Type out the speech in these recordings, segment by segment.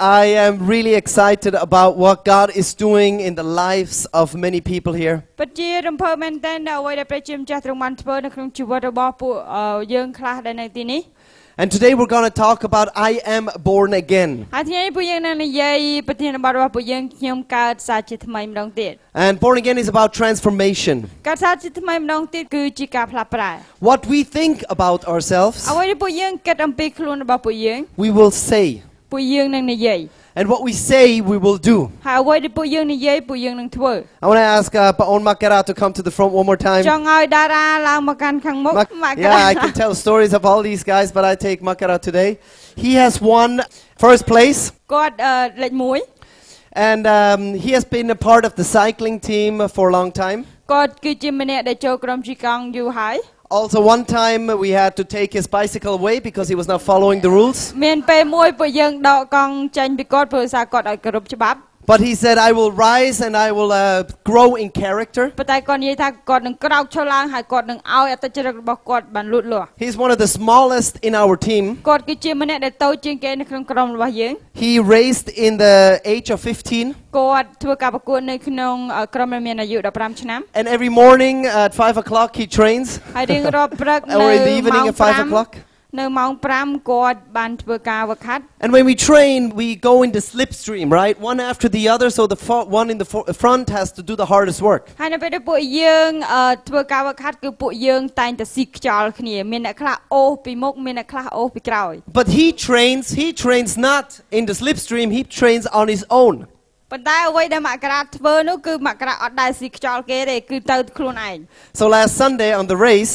I am really excited about what God is doing in the lives of many people here. ពិតជារំភើបមែនទែនដល់អ្វីដែលព្រះជាម្ចាស់ទ្រង់បានធ្វើនៅក្នុងជីវិតរបស់ពួកអឺយើងខ្លះដែលនៅទីនេះ And today we're going to talk about I am born again. ហើយថ្ងៃនេះពួកយើងនឹងនិយាយប្រធានបទរបស់ពួកយើងខ្ញុំកើតសារជាថ្មីម្ដងទៀត And born again is about transformation. កើតសារជាថ្មីម្ដងទៀតគឺជាការផ្លាស់ប្រែ What we think about ourselves, អ្វីដែលពួកយើងគិតអំពីខ្លួនរបស់ពួកយើង we will say. ពួកយើងនឹងនិយាយ And what we say, we will do. ហើយអ្វីដែលពួកយើងនិយាយពួកយើងនឹងធ្វើ I want to ask uh, Paon Makara to come to the front one more time. ចង់ឲ្យតារាឡើងមកកាន់ខាងមុខ Mak- មក yeah, I can tell stories of all these guys, but I take Makara today. He has won first place. គាត់អឺលេខ1 And um, he has been a part of the cycling team for a long time. គាត់គឺជាម្នាក់ដែលចូលក្រុមជិះកង់យូរហើយ Also, one time we had to take his bicycle away because he was not following the rules. មានពេលមួយពួកយើងដកកង់ចេញពីគាត់ព្រោះសារគាត់ឲ្យគោរពច្បាប់ But he said, I will rise and I will uh, grow in character. ប៉ុន្តែគាត់និយាយថាគាត់នឹងក្រោកឈរឡើងហើយគាត់នឹងឲ្យអត្តចរិតរបស់គាត់បានលូតលាស់ He's one of the smallest in our team. គាត់គឺជាម្នាក់ដែលតូចជាងគេនៅក្នុងក្រុមរបស់យើង He raced in the age of 15. គាត់ធ្វើការប្រកួតនៅក្នុងអឺក្រុមដែលមានអាយុ15ឆ្នាំ And every morning at 5 o'clock he trains. ហើយរៀងរាល់ព្រឹកនៅ Or in the evening ម៉ោង at 5 o'clock. 5 នៅម៉ោង5គាត់បានធ្វើការវឹកហាត់ And when we train, we go in the slipstream, right? One after the other. So the fo- one in the fo- front has to do the hardest work. ហើយនៅពេលដែលពួកយើងអឺធ្វើការវឹកហាត់គឺពួកយើងតែងតែស៊ីខ្យល់គ្នាមានអ្នកខ្លះអូសពីមុខមានអ្នកខ្លះអូសពីក្រោយ But he trains, he trains not in the slipstream, he trains on his own. ប៉ុន្តែអ្វីដែលមករាធ្វើនោះគឺមករាអត់ដែលស៊ីខ្យល់គេទេគឺទៅខ្លួនឯង So last Sunday on the race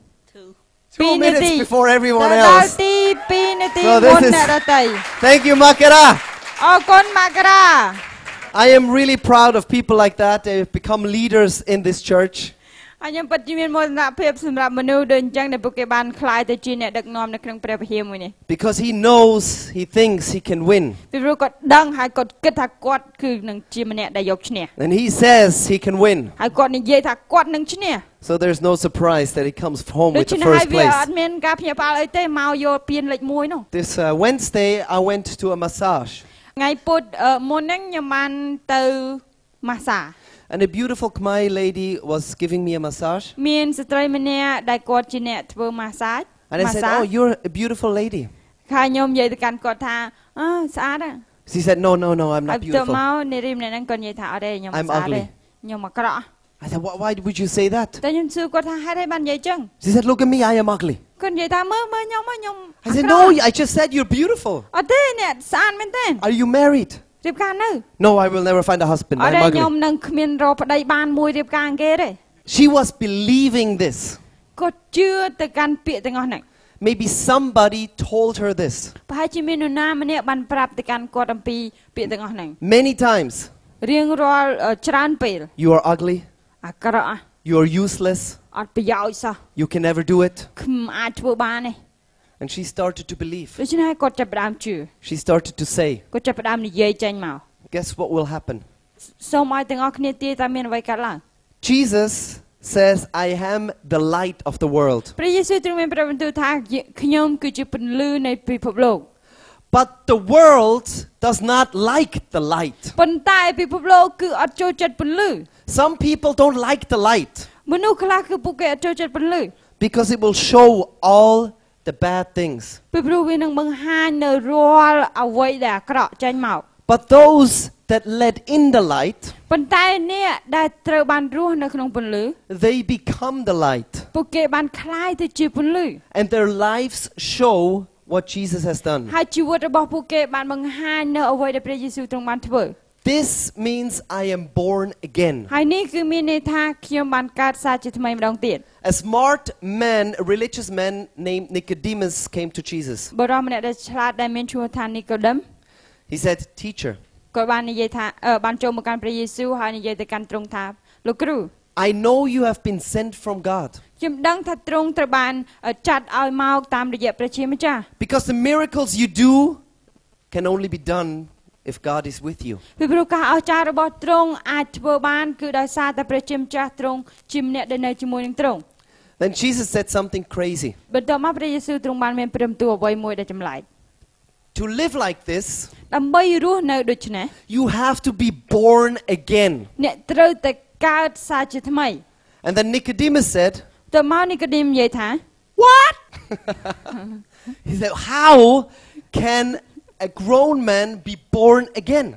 Two minutes before everyone else. So this is- Thank you, Makara. Okon magra. I am really proud of people like that. They've become leaders in this church. ហើយខ្ញុំពិតជាមានមោទនភាពសម្រាប់មនុស្សដូចអញ្ចឹងដែលពួកគេបានខ្លាយទៅជាអ្នកដឹកនាំនៅក្នុងព្រះវិហារមួយនេះ Because he knows, he thinks he can win. ពីព្រោះគាត់ដឹងហើយគាត់គិតថាគាត់គឺនឹងជាម្នាក់ដែលយកឈ្នះ And he says he can win. ហើយគាត់និយាយថាគាត់នឹងឈ្នះ So there's no surprise that he comes home ដូ with ច្ the នេះហើយ first វាអ place. ត់មានការភ្ញាក់ផ្អើលអីទេមកយកពានលេខ1នោះ This uh, Wednesday, I went to a massage. ថ្ងៃពុធអឺមុនហ្នឹងខ្ញុំបានទៅម៉ាសា And a beautiful Khmer lady was giving me a massage. មានស្ត្រីម្នាក់ដែលគាត់ជាអ្នកធ្វើម៉ាសាច And I ម៉ា said, សា Oh, you're a beautiful lady. ហើយខ្ញុំនិយាយទៅកាន់គាត់ថាអឺស្អាតហ្នឹង She said, No, no, no, I'm ហើយ not ទៅ beautiful. មកនារីម្នាក់ហ្នឹងគាត់និយាយថាអត់ទេខ្ញុំ I'm ស្អាតទេ ugly. ខ្ញុំអាក្រក់ I said, "Why- Why would you say that? តែខ្ញុំសួរគាត់ថាហេតុអីបាននិយាយចឹង She said, Look at me, I am ugly. គាត់និយាយថាមើលមើលខ្ញុំហ៎ខ្ញុំ I said, អាក្រក់ No, I just said you're beautiful. អត់ទេអ្នកស្អាតមែនទេ Are you married? រៀបការនៅ No, I will never find a husband. អត់ទេ I'm ខ្ញុំ ugly. នឹងគ្មានរកប្តីបានមួយរៀបការអង្គគេទេ She was believing this. គាត់ជឿទៅកាន់ពាក្យទាំងអស់ហ្នឹង Maybe somebody told her this ប្រហែលជាមាននរណាម្នាក់បានប្រាប់ទៅកាន់គាត់អំពីពាក្យទាំងអស់ហ្នឹង many times. រៀងរាល់អឺច្រើនពេល You are ugly. អាក្រក់ហ៎ You are useless. អត់ប្រយោជន៍សោះ You can never do it. ខ្ញុំអាចធ្វើបានទេ And she started to believe. ដូច្នេះហើយគាត់ចាប់ផ្ដើមជឿ She started to say, គាត់ចាប់ផ្ដើមនិយាយចេញមក Guess what will happen? សូមឲ្យទាំងអស់គ្នាទាយថាមានអ្វីកើតឡើង Jesus says, I am the light of the world. ព្រះយេស៊ូវទ្រង់មានព្រះបន្ទូលថាខ្ញុំគឺជាពន្លឺនៃពិភពលោក But the world does not like the light. ប៉ុន្តែពិភពលោកគឺអត់ចូលចិត្តពន្លឺ Some people don't like the light. មនុស្សខ្លះគឺពួកគេអត់ចូលចិត្តពន្លឺ because it will show all the bad things ពីព្រោះវានឹងបង្ហាញនៅរាល់អ្វីដែលអាក្រក់ចេញមក but those that led in the light ប៉ុន្តែអ្នកដែលត្រូវបានរស់នៅក្នុងពន្លឺ they become the light ពួកគេបានក្លាយទៅជាពន្លឺ and their lives show what Jesus has done ហើយជីវិតរបស់ពួកគេបានបង្ហាញនៅអ្វីដែលព្រះយេស៊ូវទ្រង់បានធ្វើ This means I am born again. ហើយនេះគឺមានន័យថាខ្ញុំបានកើតសារជាថ្មីម្ដងទៀត A smart man, a religious man named Nicodemus came to Jesus. បរិសម្នាក់ដែលឆ្លាតដែលមានឈ្មោះថានីកូដឹម He said, Teacher, គាត់បាននិយាយថាអឺបានចូលមកកាន់ព្រះយេស៊ូវហើយនិយាយទៅកាន់ទ្រង់ថាលោកគ្រូ I know you have been sent from God ខ្ញុំដឹងថាទ្រង់ត្រូវបានចាត់ឲ្យមកតាមរយៈព្រះជាម្ចាស់ because the miracles you do can only be done if God is with you. ពីព្រោះការអស្ចារ្យរបស់ទ្រង់អាចធ្វើបានគឺដោយសារតែព្រះជាម្ចាស់ទ្រង់ជាម្នាក់ដែលនៅជាមួយនឹងទ្រង់ Then Jesus said something crazy. បន្ទាប់មកព្រះយេស៊ូវទ្រង់បានមានព្រមទូអ្វីមួយដែលចម្លែក To live like this, ដើម្បីរស់នៅដូចនេះ you have to be born again. អ្នកត្រូវតែកើតសារជាថ្មី And then Nicodemus said, តើមកនីកូឌីមនិយាយថា What? he said, How can a grown man be born again?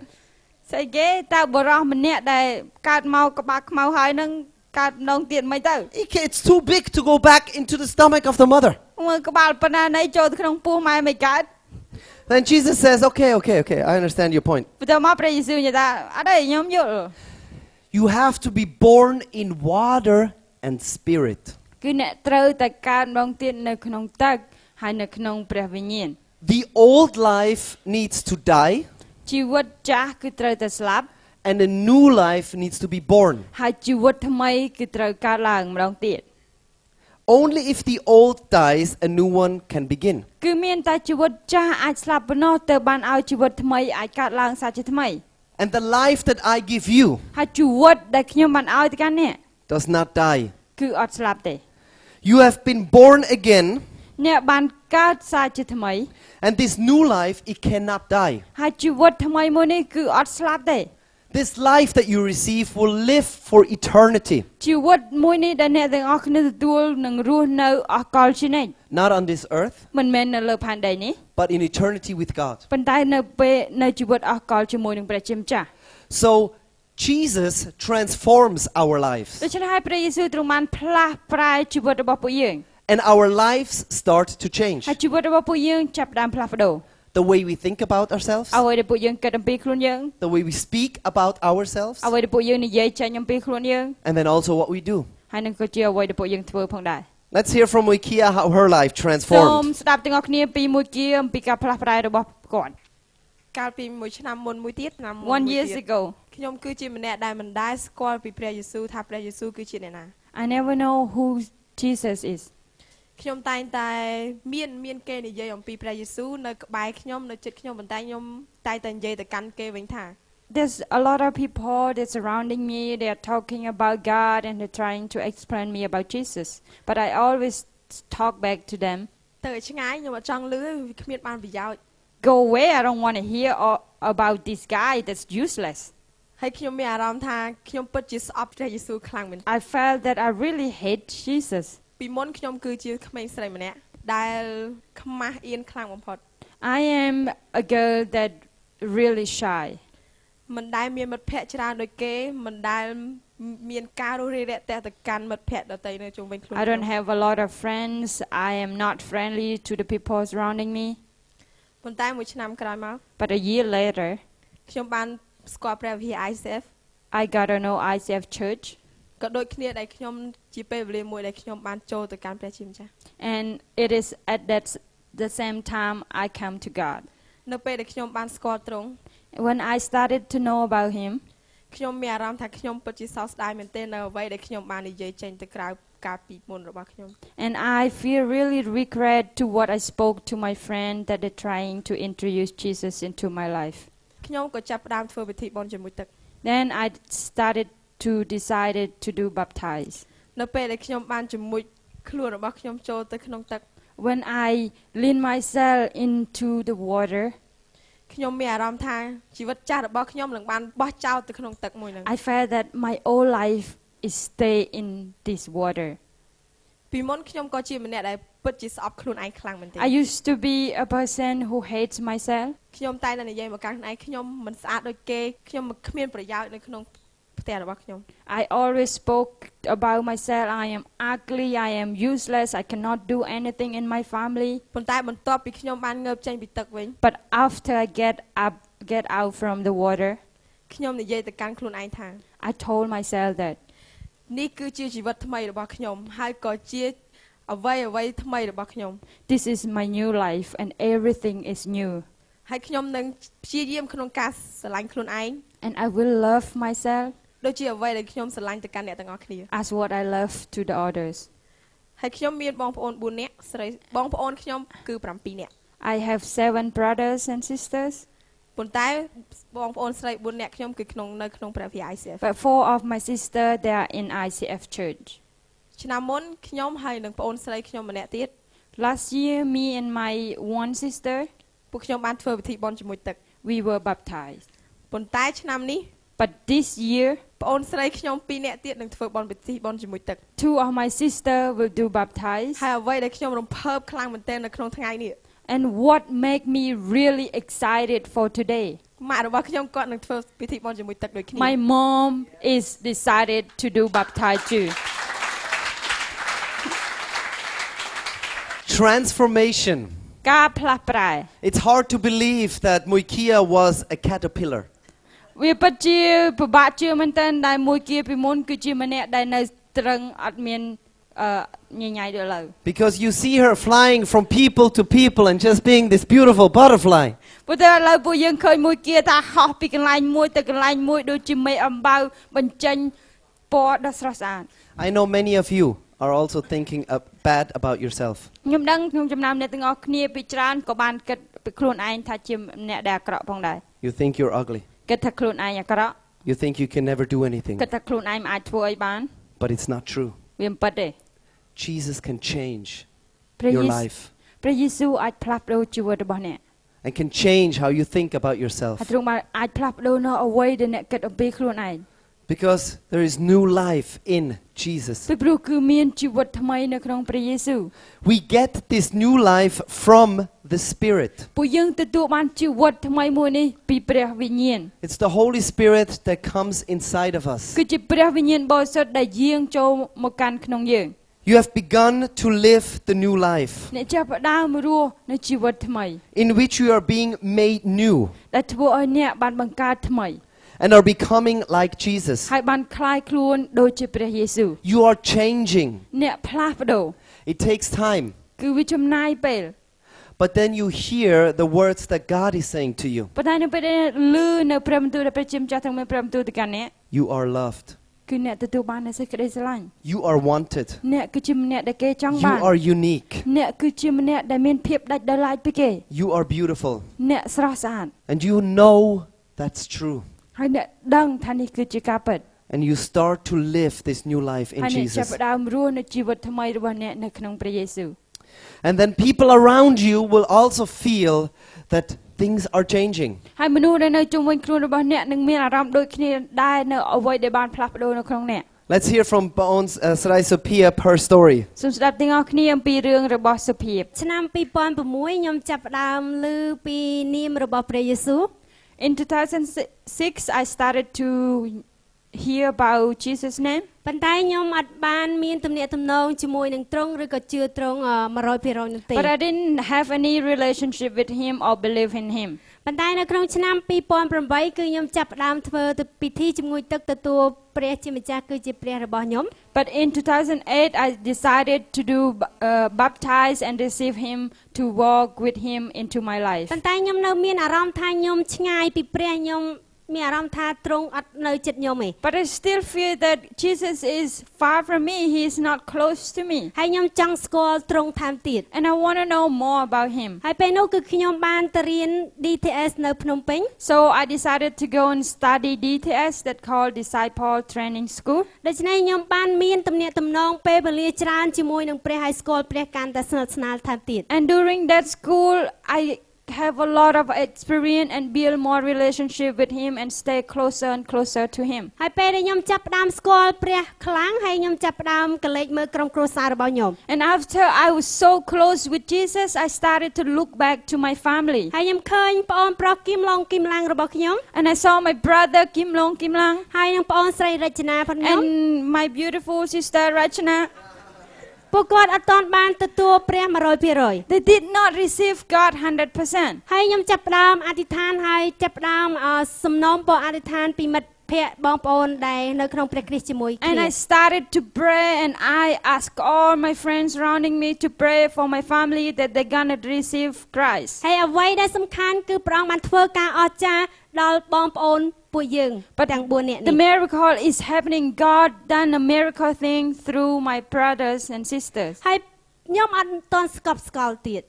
ស្អីគេតើបរោះម្នាក់ដែលកើតមកក្បាលខ្មៅហើយនឹងកើតម្ដងទៀតមិនទៅ Okay, It's too big to go back into the stomach of the mother. មើលក្បាលប៉ុណ្ណាណីចូលទៅក្នុងពោះម៉ែមិនកើត Then Jesus says, Okay, okay, okay, I understand your point. បន្ទាប់មកព្រះយេស៊ូវនិយាយថាអត់ទេខ្ញុំយល់ You have to be born in water and spirit. គឺអ្នកត្រូវតែកើតម្ដងទៀតនៅក្នុងទឹកហើយនៅក្នុងព្រះវិញ្ញាណ The old life needs to die, ជីវិតចាស់គឺត្រូវតែស្លាប់ and a new life needs to be born. ហើយជីវិតថ្មីគឺត្រូវកើតឡើងម្ដងទៀត Only if the old dies, a new one can begin. គឺមានតែជីវិតចាស់អាចស្លាប់ប៉ុណ្ណោះទៅបានឲ្យជីវិតថ្មីអាចកើតឡើងសាជាថ្មី And the life that I give you ហើយជីវិតដែលខ្ញុំបានឲ្យទៅកាន់អ្នក does not die. គឺអត់ស្លាប់ទេ You have been born again, អ្នកបានកើតសារជាថ្មី and this new life, it cannot die. ហើយជីវិតថ្មីមួយនេះគឺអត់ស្លាប់ទេ This life that you receive will live for eternity, ជីវិតមួយនេះដែលអ្នកទាំងអស់គ្នាទទួលនឹងរស់នៅអស់កលជានិច្ច not on this earth, មិនមែននៅលើផែនដីនេះ but in eternity with God. ប៉ុន្តែនៅពេលនៅជីវិតអស់កលជាមួយនឹងព្រះជាម្ចាស់ So Jesus transforms our lives, ដូច្នេះហើយព្រះយេស៊ូវទ្រង់បានផ្លាស់ប្រែជីវិតរបស់ពួកយើង and our lives start to change. ហើយជីវិតរបស់ពួកយើងចាប់ផ្ដើមផ្លាស់ប្ដូរ The way we think about ourselves, អ្វីដែលពួកយើងគិតអំពីខ្លួនយើង the way we speak about ourselves, អ្វីដែលពួកយើងនិយាយចេញអំពីខ្លួនយើង and then also what we do. ហើយនឹងក៏ជាអ្វីដែលពួកយើងធ្វើផងដែរ Let's hear from Wikia how her life សូម transformed. ស្ដាប់ទាំងអស់គ្នាពីមួយគៀអំពីការផ្លាស់ប្រែរបស់គាត់ កាលពីមួយឆ្នាំមុនមួយទៀតឆ្នាំមុន one មួយ years ទៀត ago ខ្ញុំគឺជាម្នាក់ដែលមិនដែលស្គាល់ពីព្រះយេស៊ូវថាព្រះយេស៊ូវគឺជាអ្នកណា I never know who Jesus is ខ្ញុំតែងតែមានមានគេនិយាយអំពីព្រះយេស៊ូវនៅក្បែរខ្ញុំនៅជិតខ្ញុំប៉ុន្តែខ្ញុំតែងតែនិយាយទៅកាន់គេវិញថា There's a lot of people that surrounding me. They are talking about God and they're trying to explain me about Jesus. But I always talk back to them. ទៅឲ្យឆ្ងាយខ្ញុំអត់ចង់លឺវាគ្មានបានប្រយោជន៍ Go away. I don't want to hear all about this guy that's useless. ហើយខ្ញុំមានអារម្មណ៍ថាខ្ញុំពិតជាស្អប់ព្រះយេស៊ូវខ្លាំងមែន I felt that I really hate Jesus. ពីមុនខ្ញុំគឺជាក្មេងស្រីម្នាក់ដែលខ្មាស់អៀនខ្លាំងបំផុត I am a girl that really shy. មិនដែលមានមិត្តភ័ក្តិច្រើនដូចគេមិនដែលមានការរុះរាយរាក់ទាក់ទៅកាន់មិត្តភ័ក្តិដទៃនៅជុំវិញខ្លួន I don't ខ្ញុំ have a lot of friends. I am not friendly to the people surrounding me. ប៉ុន្តែមួយឆ្នាំក្រោយមក But a year later, ខ្ញុំបានស្គាល់ព្រះវិហារ ICF I got to know ICF Church. ក៏ដូចគ្នាដែលខ្ញុំជាពេលវេលាមួយដែលខ្ញុំបានចូលទៅកាន់ព្រះជាម្ចាស់ And it is at that s- the same time I come to God. នៅពេលដែលខ្ញុំបានស្គាល់ទ្រង់ When I started to know about Him, ខ្ញុំមានអារម្មណ៍ថាខ្ញុំពិតជាសោកស្ដាយមែនទែននៅអ្វីដែលខ្ញុំបាននិយាយចេញទៅក្រៅកាលពីមុនរបស់ខ្ញុំ and I feel really regret to what I spoke to my friend that they're trying to introduce Jesus into my life. ខ្ញុំក៏ចាប់ផ្ដើមធ្វើពិធីបុណ្យជាមួយទឹក Then I started to decided to do baptize. នៅពេលដែលខ្ញុំបានជំនួយខ្លួនរបស់ខ្ញុំចូលទៅក្នុងទឹក When I lean myself into the water, ខ្ញុំមានអារម្មណ៍ថាជីវិតចាស់របស់ខ្ញុំនឹងបានបោះចោលទៅក្នុងទឹកមួយហ្នឹង I felt that my whole life is stay in this water. ពីមុនខ្ញុំក៏ជាម្នាក់ដែលពិតជាស្អប់ខ្លួនឯងខ្លាំងមែនទែន I used to be a person who hates myself. ខ្ញុំតែងតែនិយាយមកកាន់ខ្លួនឯងខ្ញុំមិនស្អាតដូចគេខ្ញុំមិនគ្មានប្រយោជន៍នៅក្នុង ផ្ទះរបស់ខ្ញុំ I always spoke about myself. I am ugly. I am useless. I cannot do anything in my family. ប៉ុន្តែបន្ទាប់ពីខ្ញុំបានងើបចេញពីទឹកវិញ But after I get up, get out from the water, ខ្ញុំនិយាយទៅកាន់ខ្លួនឯងថា I told myself that នេះគឺជាជីវិតថ្មីរបស់ខ្ញុំហើយក៏ជាអ្វីអ្វីថ្មីរបស់ខ្ញុំ this is my new life and everything is new. ហើយខ្ញុំនឹងព្យាយាមក្នុងការស្រឡាញ់ខ្លួនឯង And I will love myself ដូចជាអ្វីដែលខ្ញុំស្រឡាញ់ទៅកាន់អ្នកទាំងអស់គ្នា as what I love to the others. ហើយខ្ញុំមានបងប្អូន4នាក់ស្រីបងប្អូនខ្ញុំគឺ7នាក់ I have seven brothers and sisters, ប៉ុន្តែបងប្អូនស្រី4នាក់ខ្ញុំគឺក្នុងនៅក្នុងព្រះវិហារ ICF but four of my sister they are in ICF Church. ឆ្នាំមុនខ្ញុំហើយនិងប្អូនស្រីខ្ញុំម្នាក់ទៀត Last year, me and my one sister ពួកខ្ញុំបានធ្វើពិធីបុណ្យជាមួយទឹក we were baptized. ប៉ុន្តែឆ្នាំនេះ But this year, ប្អូនស្រីខ្ញុំ2នាក់ទៀតនឹងធ្វើបុណ្យពិធីបុណ្យជាមួយទឹក two of my sister will do baptize. ហើយអ្វីដែលខ្ញុំរំភើបខ្លាំងមែនទែននៅក្នុងថ្ងៃនេះ And what make me really excited for today? ម៉ាក់របស់ខ្ញុំគាត់នឹងធ្វើពិធីបុណ្យជាមួយទឹកដូចគ្នា My mom is decided to do baptize too. Transformation. ការផ្លាស់ប្រែ It's hard to believe that Muikia was a caterpillar. វាពិតជាពិបាកជឿមែនតើដែលមួយគៀពីមុនគឺជាម្នាក់ដែលនៅត្រឹងអត់មានអឺញញ៉ៃដល់ឡើយ Because you see her flying from people to people and just being this beautiful butterfly. ព្រោះតែឥឡូវពួកយើងឃើញមួយគៀថាហោះពីកន្លែងមួយទៅកន្លែងមួយដូចជាមេអំបៅបញ្ចេញពណ៌ដ៏ស្រស់ស្អាត I know many of you are also thinking uh, bad about yourself. ខ្ញុំដឹងខ្ញុំចំណាំអ្នកទាំងអស់គ្នាពីច្រើនក៏បានគិតពីខ្លួនឯងថាជាអ្នកដែលអាក្រក់ផងដែរ You think you're ugly. គិតថាខ្លួនឯងអាក្រក់ You think you can never do anything. គិតថាខ្លួនឯងមិនអាចធ្វើអីបាន But it's not true. វាមិនពិតទេ Jesus can change ព្រះយេ your ស៊ូវ life ព្រះយេស៊ូវអាចផ្លាស់ប្ដូរជីវិតរបស់អ្នក and can change how you think about yourself. ហើយទ្រង់បានអាចផ្លាស់ប្ដូរនៅអ្វីដែលអ្នកគិតអំពីខ្លួនឯង Because there is new life in Jesus. ពីព្រោះគឺមានជីវិតថ្មីនៅក្នុងព្រះយេស៊ូវ We get this new life from the Spirit. ពួកយើងទទួលបានជីវិតថ្មីមួយនេះពីព្រះវិញ្ញាណ It's the Holy Spirit that comes inside of us. គឺជាព្រះវិញ្ញាណបរិសុទ្ធដែលយាងចូលមកកាន់ក្នុងយើង You have begun to live the new life អ្នកចាប់ផ្ដើមរស់នៅជីវិតថ្មី in which you are being made new ដែលធ្វើឲ្យអ្នកបានបង្កើតថ្មី and are becoming like Jesus. ហើយបានคล้ายខ្លួនដូចជាព្រះយេស៊ូវ You are changing. អ្នកផ្លាស់ប្ដូរ It takes time. គឺវាចំណាយពេល But then you hear the words that God is saying to you ប៉ុន្តែនៅពេលដែលលឺនៅព្រះបន្ទូលដែលព្រះជាម្ចាស់ទ្រង់មានព្រះបន្ទូលទៅកាន់អ្នក You are loved. គឺអ្នកទទួលបាននូវសេចក្តីស្រឡាញ់ You are wanted. អ្នកគឺជាម្នាក់ដែលគេចង់ You បាន are unique. អ្នកគឺជាម្នាក់ដែលមានភាពដាច់ដោយឡែកពីគេ You are beautiful. អ្នកស្រស់ស្អាត And you know that's true. ហើយអ្នកដឹងថានេះគឺជាការពិត And you start to live this new life in ហើយអ្នកចាប់ Jesus. ផ្ដើមរស់នៅជីវិតថ្មីរបស់អ្នកនៅក្នុងព្រះយេស៊ូវ And then people around you will also feel that things are changing. ហើយមនុស្សដែលនៅជុំវិញខ្លួនរបស់អ្នកនឹងមានអារម្មណ៍ដូចគ្នាដែរនៅអ្វីដែលបានផ្លាស់ប្ដូរនៅក្នុងអ្នក Let's hear from Bones uh, Sarai Sophia per story. សូមស្ដាប់ទាំងអស់គ្នាអំពីរឿងរបស់សុភាព ឆ្នាំ2006ខ្ញុំចាប់ផ្ដើមឮពីនាមរបស់ព្រះយេស៊ូវ In 2006 I started to hear about Jesus name ប៉ុន្តែខ្ញុំអត់បានមានទំនាក់ទំនងជាមួយនឹងទ្រង់ឬក៏ជឿទ្រង់អឺ100%នោះទេ but I didn't have any relationship with him or believe in him ប៉ុន្តែនៅក្នុងឆ្នាំ2008គឺខ្ញុំចាប់ផ្ដើមធ្វើទៅពិធីជាមួយទឹកទទួលព្រះជាម្ចាស់គឺជាព្រះរបស់ខ្ញុំ But in 2008, I decided to do uh, baptize and receive him to walk with him into my life. ប៉ុន្តែខ្ញុំនៅមានអារម្មណ៍ថាខ្ញុំឆ្ងាយពីព្រះខ្ញុំ មានអារម្មណ៍ថាទ្រង់អត់នៅចិត្តខ្ញុំទេ But I still feel that Jesus is far from me. He is not close to me. ហើយខ្ញុំចង់ស្គាល់ទ្រង់ថែមទៀត And I want to know more about him. ហើយពេលនោះគឺខ្ញុំបានទៅរៀន DTS នៅភ្នំពេញ So I decided to go and study DTS that called Disciple Training School. ដូច្នេះខ្ញុំបានមានទំនាក់ទំនងពេលវេលាច្រើនជាមួយនឹងព្រះហើយស្គាល់ព្រះកាន់តែស្និទ្ធស្នាលថែមទៀត And during that school, I have a lot of experience and build more relationship with him and stay closer and closer to him. ហើយពេលដែលខ្ញុំចាប់ផ្ដើមស្គាល់ព្រះខ្លាំងហើយខ្ញុំចាប់ផ្ដើមកលេចមើលក្រុមគ្រួសាររបស់ខ្ញុំ And after I was so close with Jesus, I started to look back to my family. ហើយខ្ញុំឃើញប្អូនប្រុសគីមឡុងគីមឡាំងរបស់ខ្ញុំ And I saw my brother Kim Long Kim Lang ហើយនឹងប្អូនស្រីរចនាផងខ្ញុំ and my beautiful sister Rachana. ពួកគាត់អត់ទាន់បានទទួលព្រះ100% They did not receive God 100%. ហើយខ្ញុំចាប់ផ្ដើមអធិដ្ឋានហើយចាប់ផ្ដើមអឺសំណូមពរអធិដ្ឋានពីមិត្តភ័ក្តិបងប្អូនដែលនៅក្នុងព្រះគ្រីស្ទជាមួយគ្នា And I started to pray and I asked all my friends surrounding me to pray for my family that they're gonna receive Christ. ហើយអ្វីដែលសំខាន់គឺព្រះអង្គបានធ្វើការអស្ចារ្យដល់បងប្អូន ពួកយើង But ទាំង4នាក់ The នេះ miracle is happening. God done a miracle thing through my brothers and sisters. ហើយខ្ញុំអត់ទាន់ស្កប់ស្កល់ទៀត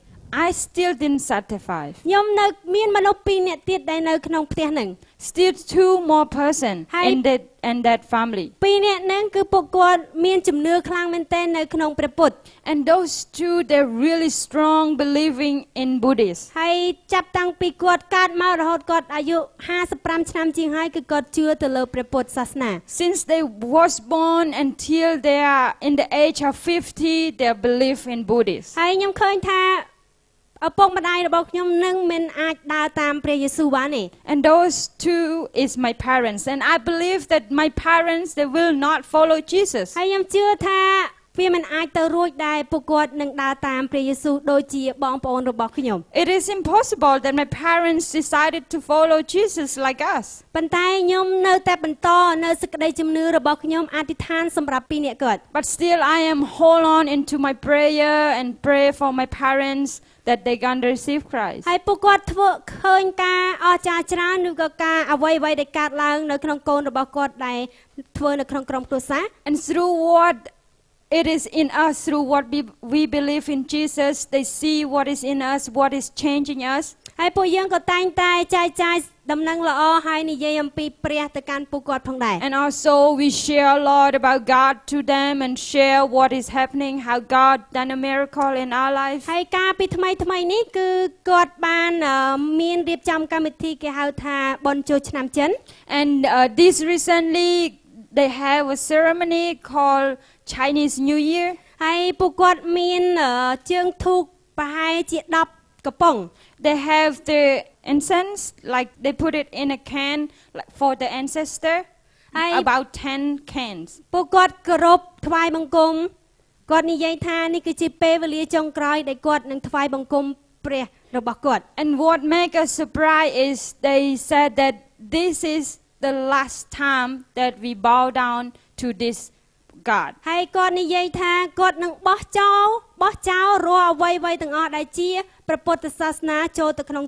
I still didn't satisfy. ខ្ញុំនៅមានមនុស្ស2នាក់ទៀតដែលនៅក្នុងផ្ទះហ្នឹង Still two more person Hi. in that and that family. ពីរនាក់ហ្នឹងគឺពួកគាត់មានជំនឿខ្លាំងមែនទែននៅក្នុងព្រះពុទ្ធ And those two they're really strong believing in Buddhist. ហើយចាប់តាំងពីគាត់កើតមករហូតគាត់អាយុ55ឆ្នាំជាងហើយគឺគាត់ជឿទៅលើព្រះពុទ្ធសាសនា Since they was born until they are in the age of 50, they believe in Buddhist. ហើយខ្ញុំឃើញថា ឪពុកម្ដាយរបស់ខ្ញុំនឹងមិនអាចដើរតាមព្រះយេស៊ូវបានទេ And those two is my parents. And I believe that my parents they will not follow Jesus. ហើយខ្ញុំជឿថា វាមិនអាចទៅរួចដែរពួកគាត់នឹងដើរតាមព្រះយេស៊ូវដូចជាបងប្អូនរបស់ខ្ញុំ It is impossible that my parents decided to follow Jesus like us. ប៉ុន្តែខ្ញុំនៅតែបន្តនៅសេចក្តីជំនឿរបស់ខ្ញុំអធិដ្ឋានសម្រាប់ពីរនាក់គាត់ But still I am hold on into my prayer and pray for my parents that they gonna receive Christ. ហើយពួកគាត់ធ្វើឃើញការអស្ចារ្យច្រើនឬក៏ការអ្វីៗដែលកើតឡើងនៅក្នុងកូនរបស់គាត់ដែលធ្វើនៅក្នុងក្រុមគ្រួសារ And through what it is in us, through what we, we believe in Jesus, they see what is in us, what is changing us. ហើយពួកយើងក៏តែងតែចែកចាយដំណឹងល្អហើយនិយាយអំពីព្រះទៅកាន់ពួកគាត់ផងដែរ And also we share a lot about God to them and share what is happening, how God done a miracle in our life. ហើយការពីថ្មីថ្មីនេះគឺគាត់បានអឺមានរៀបចំកម្មវិធីគេហៅថាបុណ្យចូលឆ្នាំចិន And uh, this recently they have a ceremony called Chinese New Year. ហើយពួកគាត់មានអឺជើងធូបប្រហែលជា10កំប៉ុង They have the incense, like they put it in a can like for the ancestor, Hi. about 10 cans. ពួកគាត់គោរពថ្វាយបង្គំគាត់និយាយថានេះគឺជាពេលវេលាចុងក្រោយដែលគាត់នឹងថ្វាយបង្គំព្រះរបស់គាត់ And what make us surprised is they said that this is the last time that we bow down to this God. ហើយគាត់និយាយថាគាត់នឹងបោះចោលបោះចោលរាល់អ្វីៗទាំងអស់ដែលជាព្រះពុទ្ធសាសនាចូលទៅក្នុង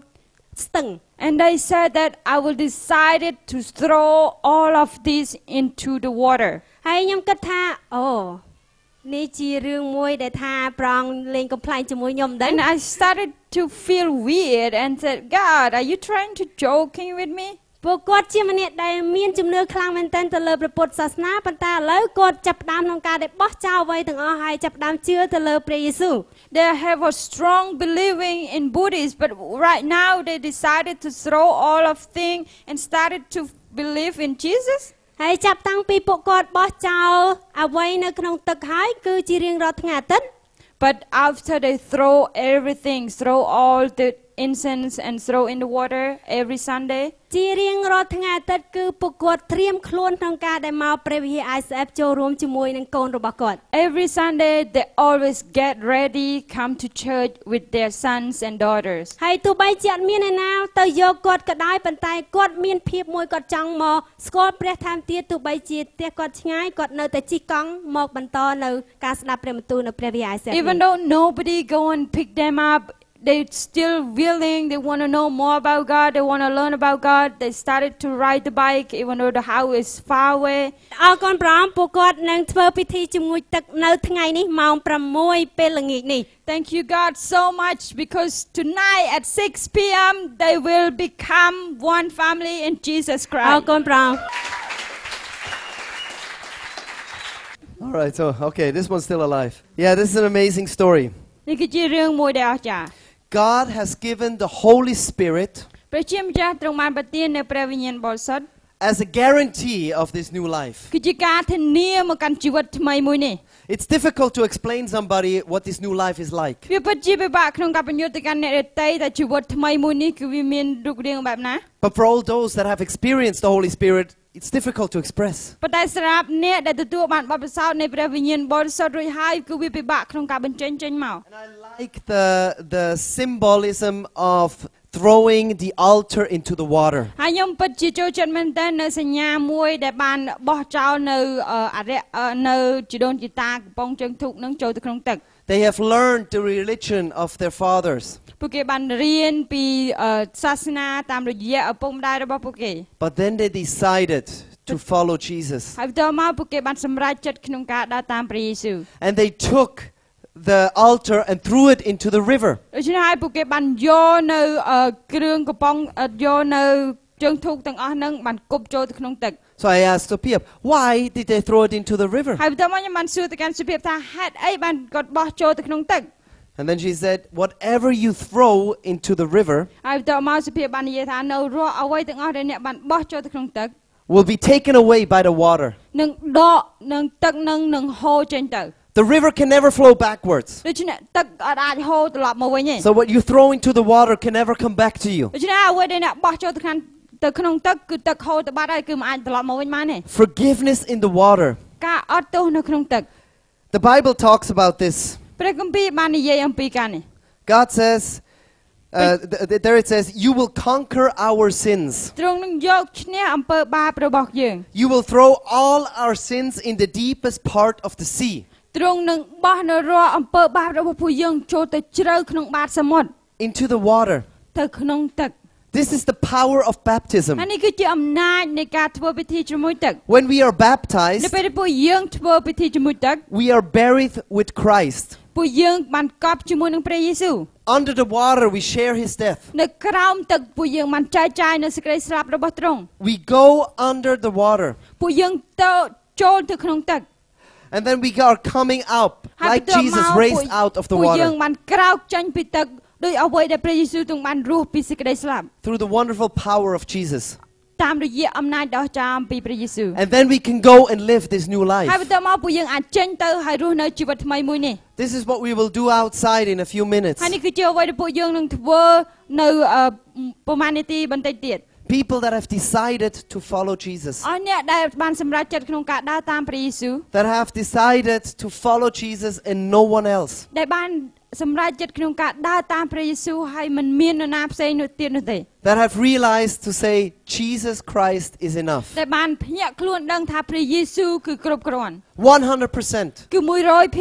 ស្ទឹង And they said that I will decide to throw all of this into the water. ហើយខ្ញុំគិតថាអូនេះជារឿងមួយដែលថាប្រងលេងកំ pl ែងជាមួយខ្ញុំដែរ And I started to feel weird and said, God, are you trying to joking with me? ពួកគាត់ជាម្នាក់ដែលមានជំនឿខ្លាំងមែនទែនទៅលើព្រះពុទ្ធសាសនាប៉ុន្តែឥឡូវគាត់ចាប់ផ្ដើមក្នុងការដែលបោះចោលអ្វីទាំងអស់ហើយចាប់ផ្ដើមជឿទៅលើព្រះយេស៊ូវ They have a strong believing in Buddhist, but right now they decided to throw all of things and started to believe in Jesus. ហើយចាប់តាំងពីពួកគាត់បោះចោលអ្វីនៅក្នុងទឹកហើយគឺជារៀងរាល់ថ្ងៃអាទិត្យ But after they throw everything, throw all the incense and throw in the water every Sunday, ជារៀងរាល់ថ្ងៃអាទិត្យគឺពួកគាត់ត្រៀមខ្លួនក្នុងការដែលមកព្រះវិហារ ICF ចូលរួមជាមួយនឹងកូនរបស់គាត់ every Sunday they always get ready, come to church with their sons and daughters. ហើយទោះបីជាអត់មានឯណាទៅយកគាត់ក៏ដោយប៉ុន្តែគាត់មានភាពមួយគាត់ចង់មកស្គាល់ព្រះថែមទៀតទោះបីជាផ្ទះគាត់ឆ្ងាយគាត់នៅតែជិះកង់មកបន្តនៅការស្ដាប់ព្រះបន្ទូលនៅព្រះវិហារ ICF នេះ Even though nobody go and pick them up, they still willing. They want to know more about God. They want to learn about God. They started to ride the bike, even though the house is far away. អរគុណព្រះអង្គពួកគាត់នឹងធ្វើពិធីជំនួយទឹកនៅថ្ងៃនេះម៉ោង6ពេលល្ងាចនេះ Thank you, God, so much because tonight at 6 p.m. they will become one family in Jesus អរ Christ. គុណព្រះអង្គ All right, so, okay, this one's still alive. Yeah, this is an amazing story. នេះគឺជារឿងមួយដែលអស្ចារ្យ God has given the Holy Spirit ព្រះជាម្ចាស់ទ្រង់បានប្រទាននៅព្រះវិញ្ញាណបរិសុទ្ធ as a guarantee of this new life. គឺជាការធានាមកកាន់ជីវិតថ្មីមួយនេះ It's difficult to explain somebody what this new life is like. វាពិតជាពិបាកក្នុងការបញ្យល់ទៅកាន់អ្នកដទៃថាជីវិតថ្មីមួយនេះគឺវាមានរូបរាងបែបណា But for all those that have experienced the Holy Spirit, it's difficult to express. ប៉ុន្តែសម្រាប់អ្នកដែលទទួលបានបទពិសោធន៍នៃព្រះវិញ្ញាណបរិសុទ្ធរួចហើយគឺវាពិបាកក្នុងការបញ្ចេញចេញមក And I like the, the symbolism of throwing the altar into the water. ហើយខ្ញុំពិតជាចូលចិត្តមែនតើនៅសញ្ញាមួយដែលបានបោះចោលនៅអឺអរិយអឺនៅជីដូនជីតាកំប៉ុងជើងធុកនឹងចូលទៅក្នុងទឹក They have learned the religion of their fathers, ពួកគេបានរៀនពីអឺសាសនាតាមរយៈឪពុកម្ដាយរបស់ពួកគេ but then they decided to follow Jesus. ហើយបន្ទាប់មកពួកគេបានសម្រេចចិត្តក្នុងការដើរតាមព្រះយេស៊ូវ And they took the altar and threw it into the river. ដូច្នេះហើយពួកគេបានយកនៅអឺគ្រឿងកំប៉ុងអឺយកនៅជើងធូកទាំងអស់ហ្នឹងបានគប់ចូលទៅក្នុងទឹក So I asked Sophia, why did they throw it into the river? ហើយបន្ទាប់មកខ្ញុំបានសួរទៅកាន់សុភាពថាហេតុអីបានគាត់បោះចូលទៅក្នុងទឹក And then she said, whatever you throw into the river ហើយបន្ទាប់មកសុភាពបាននិយាយថានៅរាល់អ្វីទាំងអស់ដែលអ្នកបានបោះចូលទៅក្នុងទឹក will be taken away by the water. នឹងដកនឹងទឹកនឹងនឹងហូរចេញទៅ The river can never flow backwards. ដូច្នេះទឹកអត់អាចហូរត្រឡប់មកវិញទេ So what you throw into the water can never come back to you. ដូច្នេះអ្វីដែលអ្នកបោះចូលទៅខាងទៅក្នុងទឹកគឺទឹកហូរទៅបាត់ហើយគឺមិនអាចត្រឡប់មកវិញបានទេ Forgiveness in the water. ការអត់ទោសនៅក្នុងទឹក The Bible talks about this. ព្រះគម្ពីរបាននិយាយអំពីការនេះ God says, uh, th- th- there it says, you will conquer our sins. ទ្រង់នឹងយកឈ្នះអំពើបាបរបស់យើង You will throw all our sins in the deepest part of the sea. ទ្រង់នឹងបោះនៅរាល់អំពើបាបរបស់ពួកយើងចូលទៅជ្រៅក្នុងបាតសមុទ្រ into the water. ទៅក្នុងទឹក This is the power of baptism. ហើយនេះគឺជាអំណាចនៃការធ្វើពិធីជាមួយទឹក When we are នៅ baptized, ពេលដែលពួកយើងធ្វើពិធីជាមួយទឹក we are buried with Christ. ពួកយើងបានកប់ជាមួយនឹងព្រះយេស៊ូវ Under the water, we share his death. នៅក្រោមទឹកពួកយើងបានចែកចាយនៅសេចក្តីស្លាប់របស់ទ្រង់ We go under the water. ពួកយើងទៅចូលទៅក្នុងទឹក And then we are coming up ហើយ like បន្ទាប់ Jesus មក raised out of the ពួកយើង water បានក្រោកចេញពីទឹក ដោយអ្វីដែលព្រះយេស៊ូវទ្រង់បានរស់ពីសេចក្តីស្លាប់ through the wonderful power of Jesus. តាមរយៈអំណាចដ៏ចាអំពីព្រះយេស៊ូវ And then we can go and live this new ហើយ life. បន្ទាប់មកពួកយើងអាចចេញទៅហើយរស់នៅជីវិតថ្មីមួយនេះ This is what we will do outside in a few minutes. ហើយនេះគឺជាអ្វីដែលពួកយើងនឹងធ្វើនៅអឺប្រហែលនាទីបន្តិចទៀត People that have decided to follow Jesus, អស់អ្នកដែលបានសម្រេចចិត្តក្នុងការដើរតាមព្រះយេស៊ូវ that have decided to follow Jesus and no one else. ដែលបាន សម្រេចចិត្តក្នុងការដើរតាមព្រះយេស៊ូវហើយមិនមាននរណាផ្សេងនោះទៀតនោះទេ That have realized to say, Jesus Christ is enough. ដែលបានភ្ញាក់ខ្លួនដឹងថាព្រះយេស៊ូវគឺគ្រប់គ្រាន់ 100%. គឺ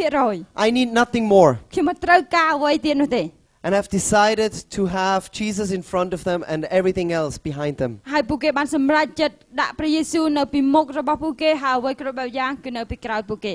100% I need nothing more. ខ្ញុំមិនត្រូវការអ្វីទៀតនោះទេ And have decided to have Jesus in front of them and everything else behind them. ហើយពួកគេបានសម្រេចចិត្តដាក់ព្រះយេស៊ូវនៅពីមុខរបស់ពួកគេហើយអ្វីគ្រប់បែបយ៉ាងគឺនៅពីក្រោយពួកគេ